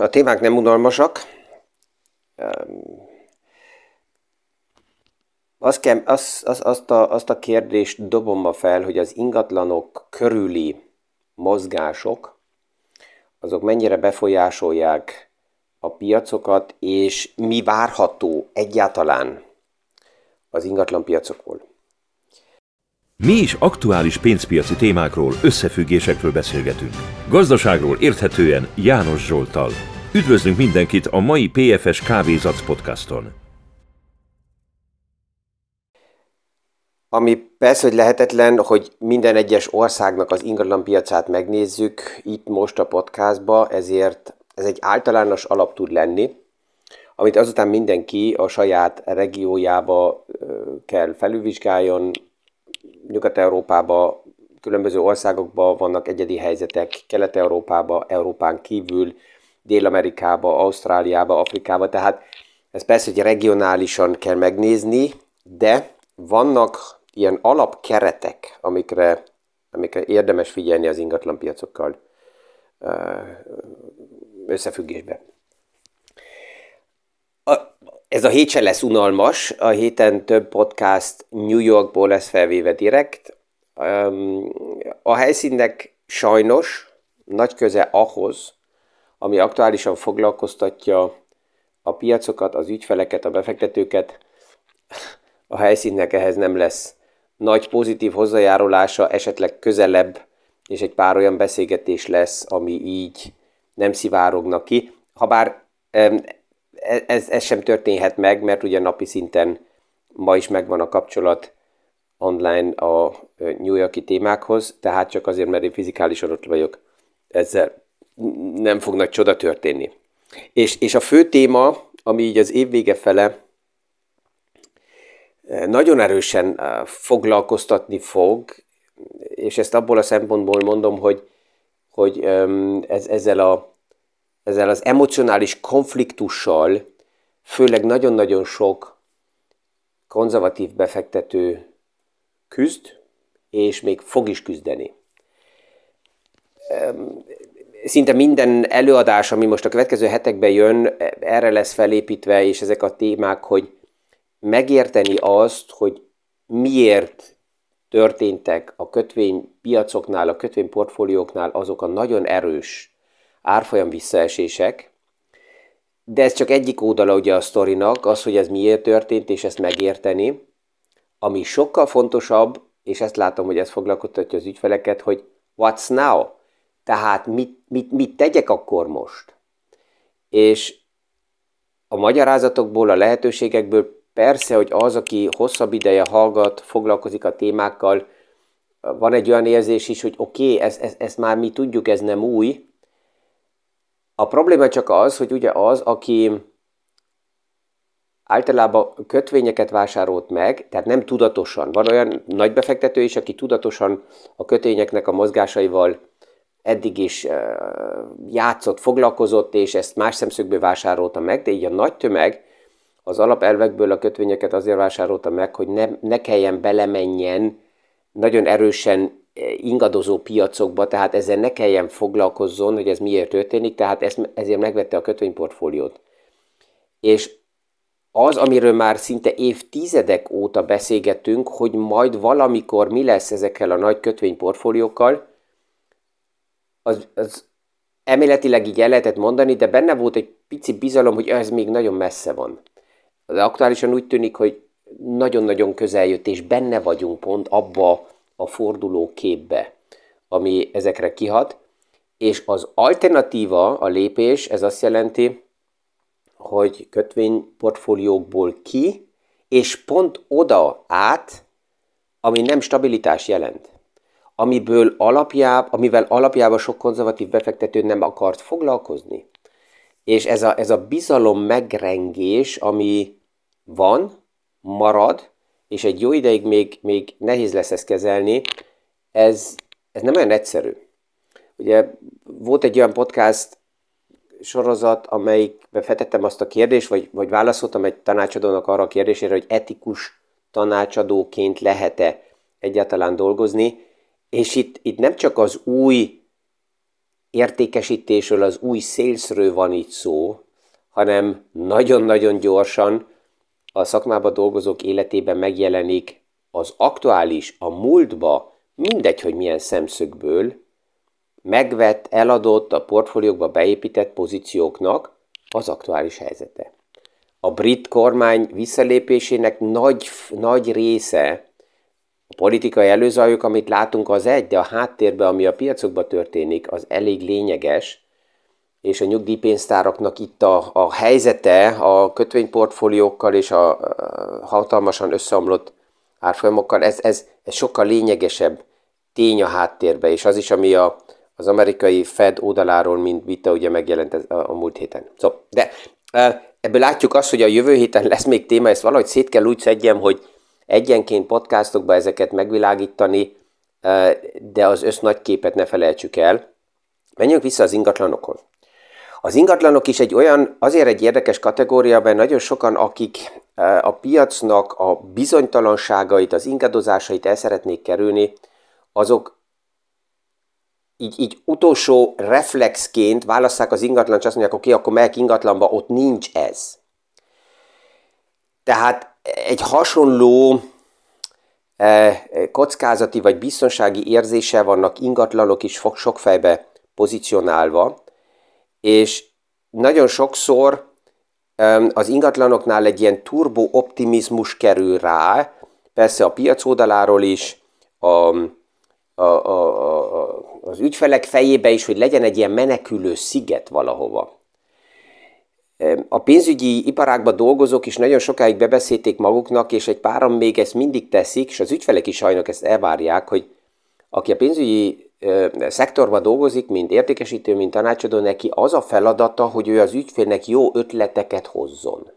a témák nem unalmasak. Azt, kell, azt, azt, azt, a, azt a kérdést dobom ma fel, hogy az ingatlanok körüli mozgások, azok mennyire befolyásolják a piacokat, és mi várható egyáltalán az ingatlanpiacokból. Mi is aktuális pénzpiaci témákról, összefüggésekről beszélgetünk. Gazdaságról érthetően János Zsoltal. Üdvözlünk mindenkit a mai PFS Kávézac podcaston. Ami persze, hogy lehetetlen, hogy minden egyes országnak az ingatlanpiacát megnézzük itt most a podcastba, ezért ez egy általános alap tud lenni, amit azután mindenki a saját regiójába kell felülvizsgáljon, Nyugat-Európában, különböző országokban vannak egyedi helyzetek, Kelet-Európában, Európán kívül, Dél-Amerikába, Ausztráliába, Afrikába, tehát ez persze, hogy regionálisan kell megnézni, de vannak ilyen alapkeretek, amikre, amikre érdemes figyelni az ingatlanpiacokkal összefüggésbe. Ez a hét se lesz unalmas, a héten több podcast New Yorkból lesz felvéve direkt. A helyszínnek sajnos nagy köze ahhoz, ami aktuálisan foglalkoztatja a piacokat, az ügyfeleket, a befektetőket. A helyszínnek ehhez nem lesz nagy pozitív hozzájárulása, esetleg közelebb, és egy pár olyan beszélgetés lesz, ami így nem szivárognak ki. Habár E, ez, ez sem történhet meg, mert ugye napi szinten ma is megvan a kapcsolat online a New Yorki témákhoz, tehát csak azért, mert én fizikálisan ott vagyok, ezzel nem fog nagy csoda történni. És, és a fő téma, ami így az év vége fele nagyon erősen foglalkoztatni fog, és ezt abból a szempontból mondom, hogy, hogy ez, ezzel a ezzel az emocionális konfliktussal főleg nagyon-nagyon sok konzervatív befektető küzd, és még fog is küzdeni. Szinte minden előadás, ami most a következő hetekben jön, erre lesz felépítve, és ezek a témák, hogy megérteni azt, hogy miért történtek a kötvénypiacoknál, a kötvényportfólióknál azok a nagyon erős árfolyam visszaesések, de ez csak egyik oldala ugye a sztorinak, az, hogy ez miért történt, és ezt megérteni. Ami sokkal fontosabb, és ezt látom, hogy ez foglalkoztatja az ügyfeleket, hogy what's now? Tehát mit, mit, mit tegyek akkor most? És a magyarázatokból, a lehetőségekből persze, hogy az, aki hosszabb ideje hallgat, foglalkozik a témákkal, van egy olyan érzés is, hogy oké, okay, ezt ez, ez már mi tudjuk, ez nem új, a probléma csak az, hogy ugye az, aki általában kötvényeket vásárolt meg, tehát nem tudatosan. Van olyan nagy befektető is, aki tudatosan a kötvényeknek a mozgásaival eddig is játszott, foglalkozott, és ezt más szemszögből vásárolta meg, de így a nagy tömeg az alapelvekből a kötvényeket azért vásárolta meg, hogy ne, ne kelljen belemenjen nagyon erősen ingadozó piacokba, tehát ezzel ne kelljen foglalkozzon, hogy ez miért történik, tehát ez, ezért megvette a kötvényportfóliót. És az, amiről már szinte évtizedek óta beszélgetünk, hogy majd valamikor mi lesz ezekkel a nagy kötvényportfóliókkal, az, az emeletileg így el lehetett mondani, de benne volt egy pici bizalom, hogy ez még nagyon messze van. De aktuálisan úgy tűnik, hogy nagyon-nagyon közel jött, és benne vagyunk pont abba a forduló képbe, ami ezekre kihat, és az alternatíva, a lépés, ez azt jelenti, hogy kötvényportfóliókból ki, és pont oda át, ami nem stabilitás jelent. Amiből alapjáb, amivel alapjában sok konzervatív befektető nem akart foglalkozni. És ez a, ez a bizalom megrengés, ami van, marad, és egy jó ideig még, még nehéz lesz ezt kezelni, ez, ez nem olyan egyszerű. Ugye volt egy olyan podcast sorozat, amelyikben fetettem azt a kérdést, vagy, vagy válaszoltam egy tanácsadónak arra a kérdésére, hogy etikus tanácsadóként lehet-e egyáltalán dolgozni, és itt, itt nem csak az új értékesítésről, az új szélszről van itt szó, hanem nagyon-nagyon gyorsan a szakmában dolgozók életében megjelenik az aktuális, a múltba, mindegy, hogy milyen szemszögből, megvett, eladott, a portfóliókba beépített pozícióknak az aktuális helyzete. A brit kormány visszalépésének nagy, nagy része, a politikai előzajok, amit látunk, az egy, de a háttérben, ami a piacokban történik, az elég lényeges, és a nyugdíjpénztáraknak itt a, a helyzete a kötvényportfóliókkal és a, a hatalmasan összeomlott árfolyamokkal, ez, ez, ez sokkal lényegesebb tény a háttérbe, és az is, ami a, az amerikai Fed oldaláról, mint vita ugye megjelent a, a múlt héten. Szóval, de ebből látjuk azt, hogy a jövő héten lesz még téma, ezt valahogy szét kell úgy szedjem, hogy egyenként podcastokba ezeket megvilágítani, de az össz nagy képet ne felejtsük el. Menjünk vissza az ingatlanokhoz. Az ingatlanok is egy olyan, azért egy érdekes kategória, mert nagyon sokan, akik a piacnak a bizonytalanságait, az ingadozásait el szeretnék kerülni, azok így, így utolsó reflexként válasszák az ingatlan, és azt mondják, oké, okay, akkor melyik ingatlanba, ott nincs ez. Tehát egy hasonló eh, kockázati vagy biztonsági érzése vannak ingatlanok is sok fejbe pozícionálva, és nagyon sokszor az ingatlanoknál egy ilyen turbo optimizmus kerül rá, persze a piac oldaláról is, a, a, a, a, az ügyfelek fejébe is, hogy legyen egy ilyen menekülő sziget valahova. A pénzügyi iparágban dolgozók is nagyon sokáig bebeszélték maguknak, és egy páran még ezt mindig teszik, és az ügyfelek is sajnos ezt elvárják, hogy aki a pénzügyi szektorban dolgozik, mint értékesítő, mint tanácsadó, neki az a feladata, hogy ő az ügyfélnek jó ötleteket hozzon.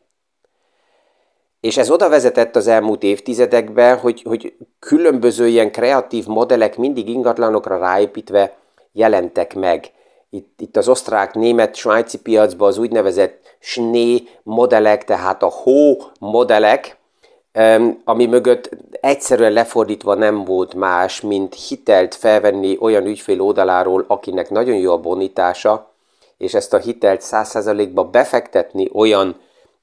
És ez oda vezetett az elmúlt évtizedekben, hogy, hogy különböző ilyen kreatív modellek mindig ingatlanokra ráépítve jelentek meg. Itt, itt az osztrák, német, svájci piacban az úgynevezett sné modellek, tehát a hó modellek, ami mögött egyszerűen lefordítva nem volt más, mint hitelt felvenni olyan ügyfél oldaláról, akinek nagyon jó a bonitása, és ezt a hitelt 100%-ba befektetni olyan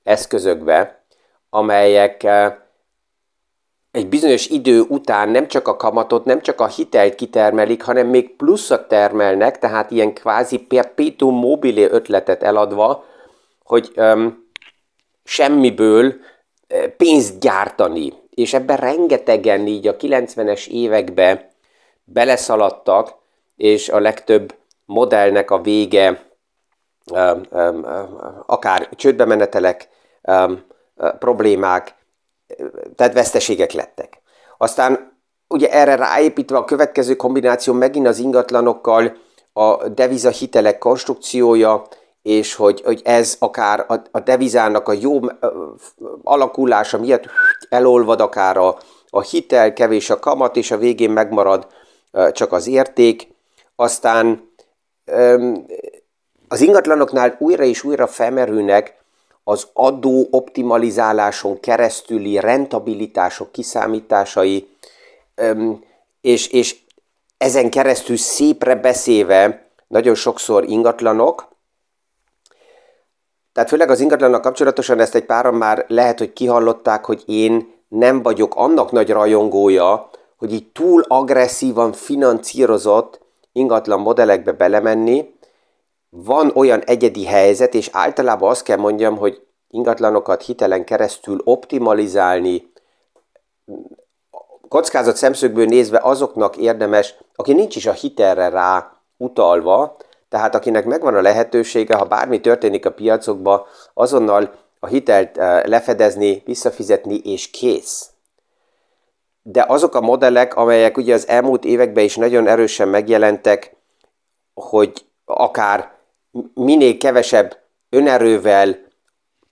eszközökbe, amelyek egy bizonyos idő után nem csak a kamatot, nem csak a hitelt kitermelik, hanem még pluszat termelnek, tehát ilyen kvázi perpetuum mobile ötletet eladva, hogy um, semmiből pénzt gyártani, és ebben rengetegen így a 90-es évekbe beleszaladtak, és a legtöbb modellnek a vége akár csődbe menetelek, problémák, tehát veszteségek lettek. Aztán ugye erre ráépítve a következő kombináció megint az ingatlanokkal a deviza hitelek konstrukciója, és hogy, hogy ez akár a, a devizának a jó alakulása miatt elolvad akár a, a hitel, kevés a kamat, és a végén megmarad csak az érték. Aztán az ingatlanoknál újra és újra felmerülnek az adó optimalizáláson keresztüli rentabilitások kiszámításai, és, és ezen keresztül szépre beszéve nagyon sokszor ingatlanok, tehát főleg az ingatlannak kapcsolatosan ezt egy páran már lehet, hogy kihallották, hogy én nem vagyok annak nagy rajongója, hogy így túl agresszívan finanszírozott ingatlan modellekbe belemenni. Van olyan egyedi helyzet, és általában azt kell mondjam, hogy ingatlanokat hitelen keresztül optimalizálni, kockázat szemszögből nézve azoknak érdemes, aki nincs is a hitelre rá utalva, tehát akinek megvan a lehetősége, ha bármi történik a piacokba, azonnal a hitelt eh, lefedezni, visszafizetni és kész. De azok a modellek, amelyek ugye az elmúlt években is nagyon erősen megjelentek, hogy akár minél kevesebb önerővel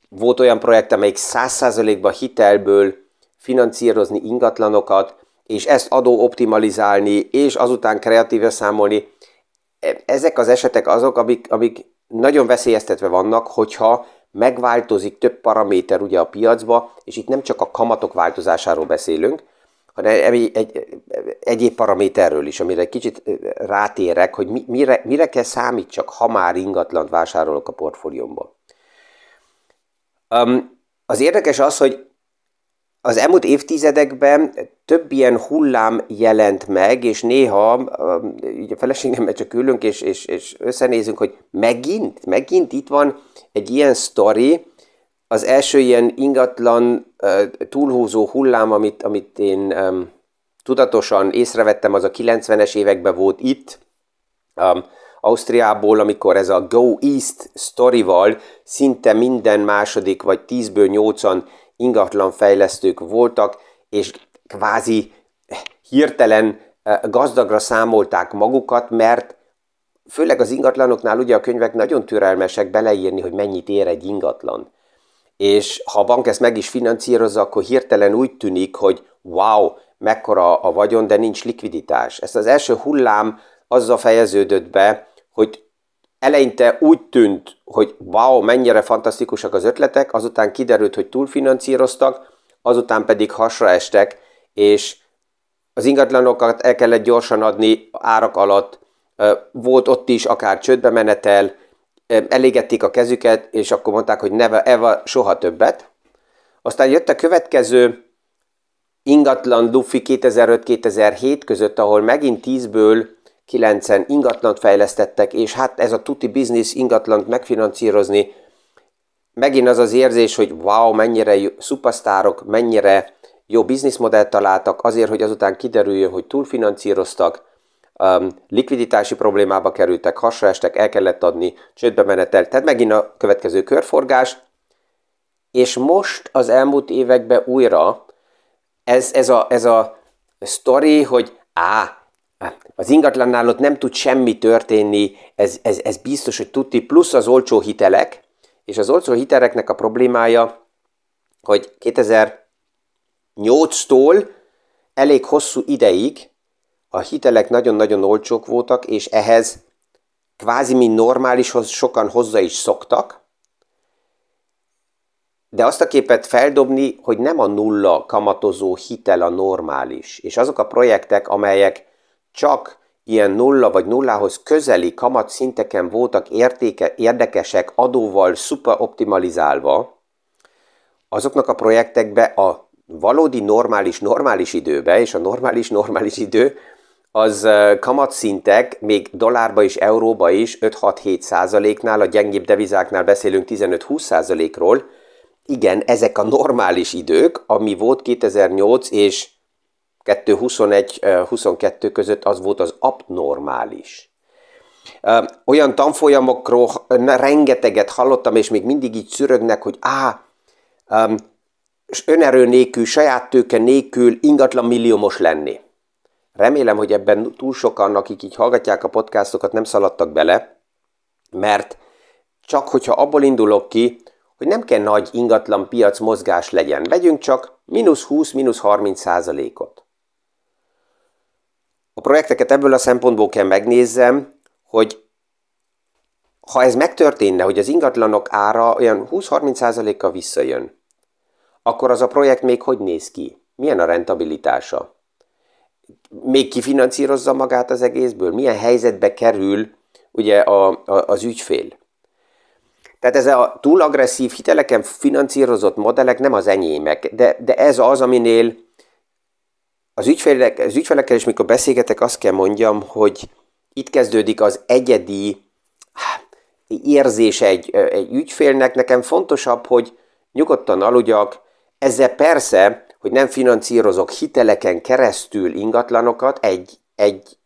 volt olyan projekt, amelyik 100%-ban hitelből finanszírozni ingatlanokat, és ezt adó optimalizálni, és azután kreatíve számolni, ezek az esetek azok, amik, amik nagyon veszélyeztetve vannak, hogyha megváltozik több paraméter ugye a piacba, és itt nem csak a kamatok változásáról beszélünk, hanem egy, egy, egyéb paraméterről is, amire kicsit rátérek, hogy mi, mire, mire kell számítsak, ha már ingatlant vásárolok a portfóliómba. Um, az érdekes az, hogy az elmúlt évtizedekben több ilyen hullám jelent meg, és néha így a feleségemmel csak ülünk, és, és, és összenézünk, hogy megint, megint itt van egy ilyen sztori, az első ilyen ingatlan túlhúzó hullám, amit, amit én tudatosan észrevettem, az a 90-es években volt itt, um, Ausztriából, amikor ez a Go East sztorival szinte minden második vagy 10-ből 8-an ingatlanfejlesztők voltak, és kvázi hirtelen eh, gazdagra számolták magukat, mert főleg az ingatlanoknál ugye a könyvek nagyon türelmesek beleírni, hogy mennyit ér egy ingatlan. És ha a bank ezt meg is finanszírozza, akkor hirtelen úgy tűnik, hogy wow, mekkora a vagyon, de nincs likviditás. Ezt az első hullám azzal fejeződött be, hogy eleinte úgy tűnt, hogy wow, mennyire fantasztikusak az ötletek, azután kiderült, hogy túlfinanszíroztak, azután pedig hasra estek, és az ingatlanokat el kellett gyorsan adni árak alatt, volt ott is akár csődbe menetel, elégették a kezüket, és akkor mondták, hogy neve, eva, soha többet. Aztán jött a következő ingatlan Luffy 2005-2007 között, ahol megint 10-ből kilencen ingatlant fejlesztettek, és hát ez a tuti biznisz ingatlant megfinanszírozni, megint az az érzés, hogy wow, mennyire szupasztárok, mennyire jó bizniszmodellt találtak, azért, hogy azután kiderüljön, hogy túlfinanszíroztak, um, likviditási problémába kerültek, hasra estek, el kellett adni, csődbe menetel. Tehát megint a következő körforgás, és most az elmúlt években újra ez, ez, a, ez a sztori, hogy á, az ingatlannál ott nem tud semmi történni, ez, ez, ez biztos, hogy tudti, plusz az olcsó hitelek, és az olcsó hiteleknek a problémája, hogy 2008-tól elég hosszú ideig a hitelek nagyon-nagyon olcsók voltak, és ehhez kvázi mi normálishoz sokan hozzá is szoktak, de azt a képet feldobni, hogy nem a nulla kamatozó hitel a normális, és azok a projektek, amelyek csak ilyen nulla vagy nullához közeli kamatszinteken voltak értéke, érdekesek, adóval szuperoptimalizálva, azoknak a projektekbe a valódi normális normális időbe, és a normális normális idő, az kamatszintek még dollárba és euróba is 5-6-7 százaléknál, a gyengébb devizáknál beszélünk 15-20 százalékról. Igen, ezek a normális idők, ami volt 2008 és 2021-22 között az volt az abnormális. Olyan tanfolyamokról rengeteget hallottam, és még mindig így szürögnek, hogy á, önerő nélkül, saját tőke nélkül ingatlan milliómos lenni. Remélem, hogy ebben túl sokan, akik így hallgatják a podcastokat, nem szaladtak bele, mert csak hogyha abból indulok ki, hogy nem kell nagy ingatlan piac mozgás legyen. Vegyünk csak mínusz 20, mínusz 30 százalékot. A projekteket ebből a szempontból kell megnézzem, hogy ha ez megtörténne, hogy az ingatlanok ára olyan 20-30%-kal visszajön, akkor az a projekt még hogy néz ki? Milyen a rentabilitása? Még kifinanszírozza magát az egészből? Milyen helyzetbe kerül ugye a, a, az ügyfél? Tehát ez a túl agresszív hiteleken finanszírozott modellek nem az enyémek, de, de ez az, aminél az, ügyfelek, az ügyfelekkel is, mikor beszélgetek, azt kell mondjam, hogy itt kezdődik az egyedi érzés egy, egy ügyfélnek. Nekem fontosabb, hogy nyugodtan aludjak, ezzel persze, hogy nem finanszírozok hiteleken keresztül ingatlanokat, egy, egy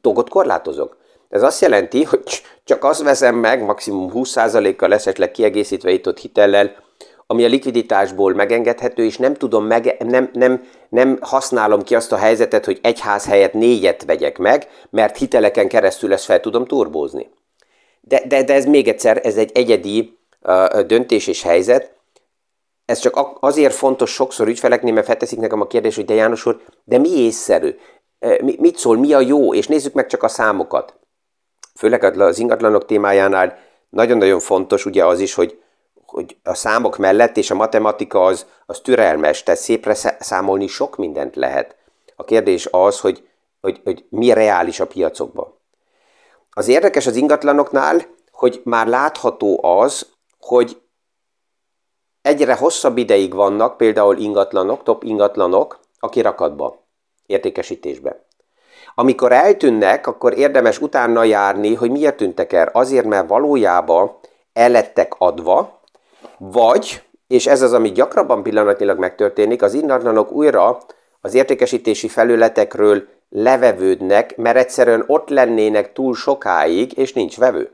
dolgot korlátozok. Ez azt jelenti, hogy csak azt veszem meg, maximum 20%-kal esetleg kiegészítve itt ott hitellel, ami a likviditásból megengedhető, és nem tudom, meg, nem, nem, nem használom ki azt a helyzetet, hogy egy ház helyett négyet vegyek meg, mert hiteleken keresztül ezt fel tudom turbózni. De, de, de ez még egyszer, ez egy egyedi uh, döntés és helyzet. Ez csak azért fontos sokszor ügyfeleknél, mert felteszik nekem a kérdés, hogy de János úr, de mi észszerű? Mit szól, mi a jó? És nézzük meg csak a számokat. Főleg az ingatlanok témájánál nagyon-nagyon fontos ugye az is, hogy hogy a számok mellett, és a matematika az, az türelmes, tehát szépre számolni sok mindent lehet. A kérdés az, hogy, hogy, hogy mi reális a piacokban. Az érdekes az ingatlanoknál, hogy már látható az, hogy egyre hosszabb ideig vannak például ingatlanok, top ingatlanok a kirakatba, értékesítésbe. Amikor eltűnnek, akkor érdemes utána járni, hogy miért tűntek el. Azért, mert valójában elettek adva, vagy, és ez az, ami gyakrabban pillanatnyilag megtörténik, az ingatlanok újra az értékesítési felületekről levevődnek, mert egyszerűen ott lennének túl sokáig, és nincs vevő.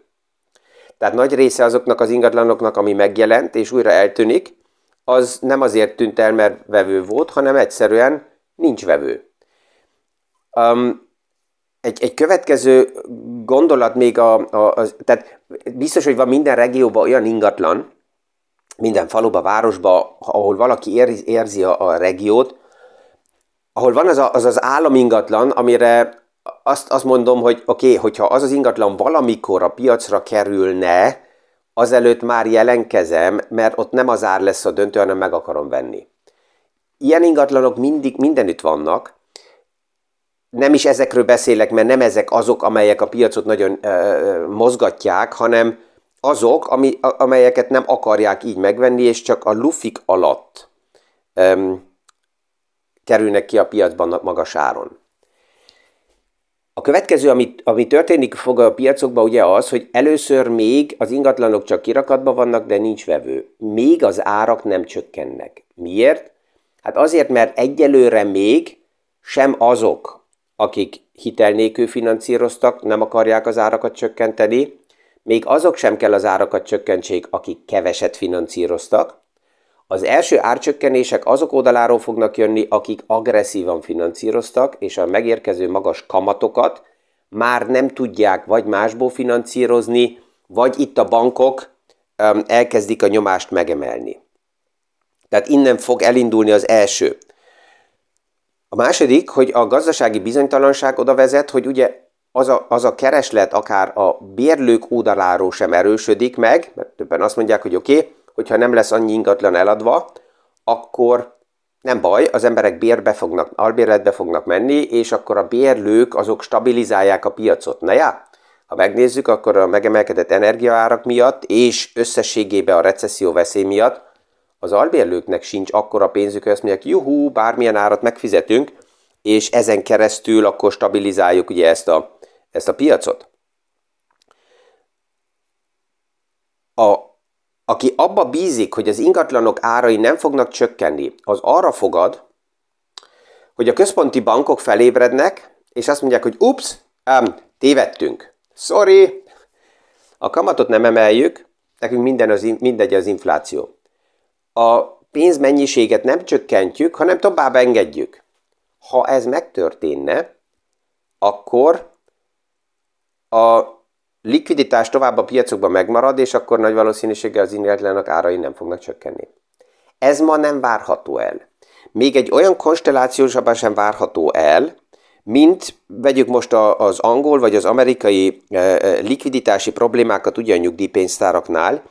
Tehát nagy része azoknak az ingatlanoknak, ami megjelent, és újra eltűnik, az nem azért tűnt el, mert vevő volt, hanem egyszerűen nincs vevő. Um, egy, egy következő gondolat még a, a, a, tehát biztos, hogy van minden regióban olyan ingatlan, minden faluba, városba, ahol valaki érzi, érzi a, a regiót, ahol van az a, az, az államingatlan, amire azt, azt mondom, hogy oké, okay, hogyha az az ingatlan valamikor a piacra kerülne, azelőtt már jelenkezem, mert ott nem az ár lesz a döntő, hanem meg akarom venni. Ilyen ingatlanok mindig mindenütt vannak, nem is ezekről beszélek, mert nem ezek azok, amelyek a piacot nagyon ö, mozgatják, hanem azok, ami, amelyeket nem akarják így megvenni, és csak a lufik alatt ö, kerülnek ki a piacban magas áron. A következő, ami, ami történik fog a piacokban, ugye az, hogy először még az ingatlanok csak kirakatban vannak, de nincs vevő. Még az árak nem csökkennek. Miért? Hát azért, mert egyelőre még sem azok, akik hitel nélkül finanszíroztak, nem akarják az árakat csökkenteni, még azok sem kell az árakat csökkentsék, akik keveset finanszíroztak. Az első árcsökkenések azok oldaláról fognak jönni, akik agresszívan finanszíroztak, és a megérkező magas kamatokat már nem tudják vagy másból finanszírozni, vagy itt a bankok elkezdik a nyomást megemelni. Tehát innen fog elindulni az első. A második, hogy a gazdasági bizonytalanság oda vezet, hogy ugye az a, az a kereslet akár a bérlők oldaláról sem erősödik meg, mert többen azt mondják, hogy oké, okay, hogyha nem lesz annyi ingatlan eladva, akkor nem baj, az emberek bérbe fognak, albérletbe fognak menni, és akkor a bérlők azok stabilizálják a piacot. Na já, ha megnézzük, akkor a megemelkedett energiaárak miatt, és összességében a recesszió veszély miatt az albérlőknek sincs akkora pénzük, hogy azt mondják, juhú, bármilyen árat megfizetünk, és ezen keresztül akkor stabilizáljuk ugye ezt a, ezt a piacot. A, aki abba bízik, hogy az ingatlanok árai nem fognak csökkenni, az arra fogad, hogy a központi bankok felébrednek, és azt mondják, hogy ups, um, tévedtünk. Sorry, a kamatot nem emeljük, nekünk minden az, mindegy az infláció a pénzmennyiséget nem csökkentjük, hanem tovább engedjük. Ha ez megtörténne, akkor a likviditás tovább a piacokban megmarad, és akkor nagy valószínűséggel az ingatlanak árai nem fognak csökkenni. Ez ma nem várható el. Még egy olyan konstellációsabban sem várható el, mint vegyük most az angol vagy az amerikai eh, eh, likviditási problémákat ugye a nyugdíjpénztáraknál,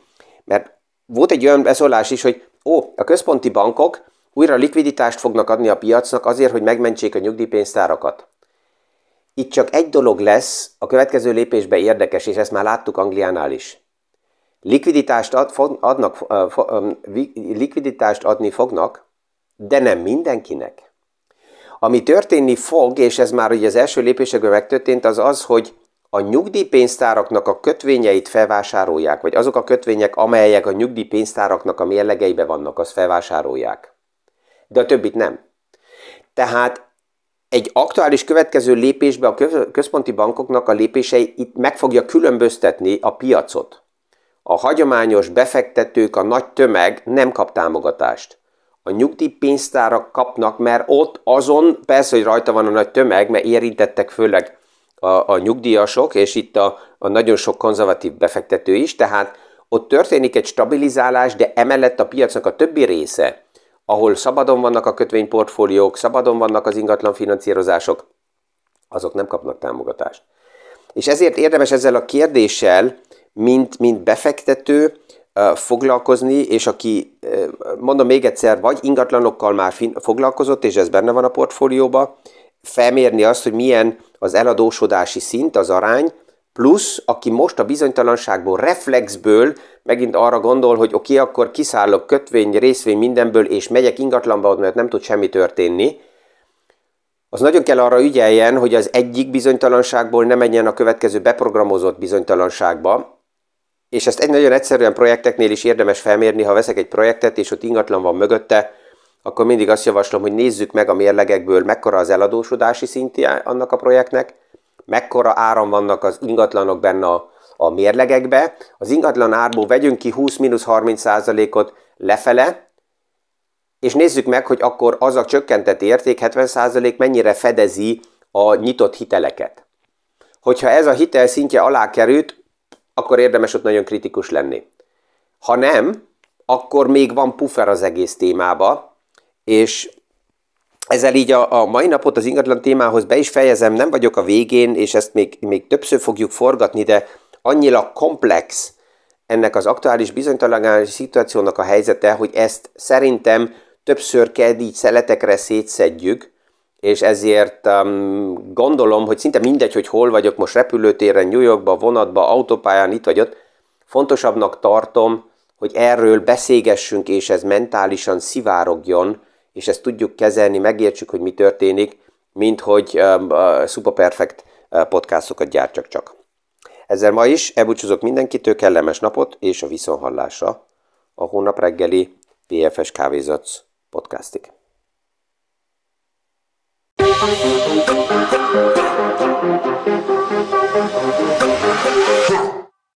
mert volt egy olyan beszólás is, hogy ó, a központi bankok újra likviditást fognak adni a piacnak azért, hogy megmentsék a nyugdíjpénztárakat. Itt csak egy dolog lesz a következő lépésben érdekes, és ezt már láttuk Angliánál is. Likviditást, ad, adnak, likviditást adni fognak, de nem mindenkinek. Ami történni fog, és ez már ugye az első lépésekben megtörtént, az az, hogy a nyugdíjpénztáraknak a kötvényeit felvásárolják, vagy azok a kötvények, amelyek a nyugdíjpénztáraknak a mérlegeibe vannak, azt felvásárolják. De a többit nem. Tehát egy aktuális következő lépésbe a központi bankoknak a lépései itt meg fogja különböztetni a piacot. A hagyományos befektetők, a nagy tömeg nem kap támogatást. A nyugdíjpénztárak kapnak, mert ott azon, persze, hogy rajta van a nagy tömeg, mert érintettek főleg a, a nyugdíjasok, és itt a, a nagyon sok konzervatív befektető is, tehát ott történik egy stabilizálás, de emellett a piacnak a többi része, ahol szabadon vannak a kötvényportfóliók, szabadon vannak az ingatlan finanszírozások, azok nem kapnak támogatást. És ezért érdemes ezzel a kérdéssel, mint, mint befektető, foglalkozni, és aki, mondom még egyszer, vagy ingatlanokkal már foglalkozott, és ez benne van a portfólióba, felmérni azt, hogy milyen az eladósodási szint, az arány, plusz aki most a bizonytalanságból, reflexből megint arra gondol, hogy oké, okay, akkor kiszállok kötvény, részvény mindenből, és megyek ingatlanba, mert nem tud semmi történni, az nagyon kell arra ügyeljen, hogy az egyik bizonytalanságból ne menjen a következő beprogramozott bizonytalanságba, és ezt egy nagyon egyszerűen projekteknél is érdemes felmérni, ha veszek egy projektet, és ott ingatlan van mögötte, akkor mindig azt javaslom, hogy nézzük meg a mérlegekből, mekkora az eladósodási szintje annak a projektnek, mekkora áram vannak az ingatlanok benne a, a mérlegekbe. Az ingatlan árból vegyünk ki 20-30 ot lefele, és nézzük meg, hogy akkor az a csökkentett érték 70% mennyire fedezi a nyitott hiteleket. Hogyha ez a hitel szintje alá került, akkor érdemes ott nagyon kritikus lenni. Ha nem, akkor még van puffer az egész témába, és ezzel így a, a mai napot az ingatlan témához be is fejezem, nem vagyok a végén, és ezt még, még többször fogjuk forgatni, de annyira komplex ennek az aktuális bizonytalan szituációnak a helyzete, hogy ezt szerintem többször kell így szeletekre szétszedjük, és ezért um, gondolom, hogy szinte mindegy, hogy hol vagyok most repülőtéren, New Yorkba, vonatba, autópályán, itt vagy ott, fontosabbnak tartom, hogy erről beszélgessünk, és ez mentálisan szivárogjon, és ezt tudjuk kezelni, megértsük, hogy mi történik, mint hogy um, uh, szuperperfekt podcastokat gyártsak csak. Ezzel ma is elbúcsúzok mindenkitől, kellemes napot és a viszonhallásra a hónap reggeli PFS Kávézac podcastig. Thank.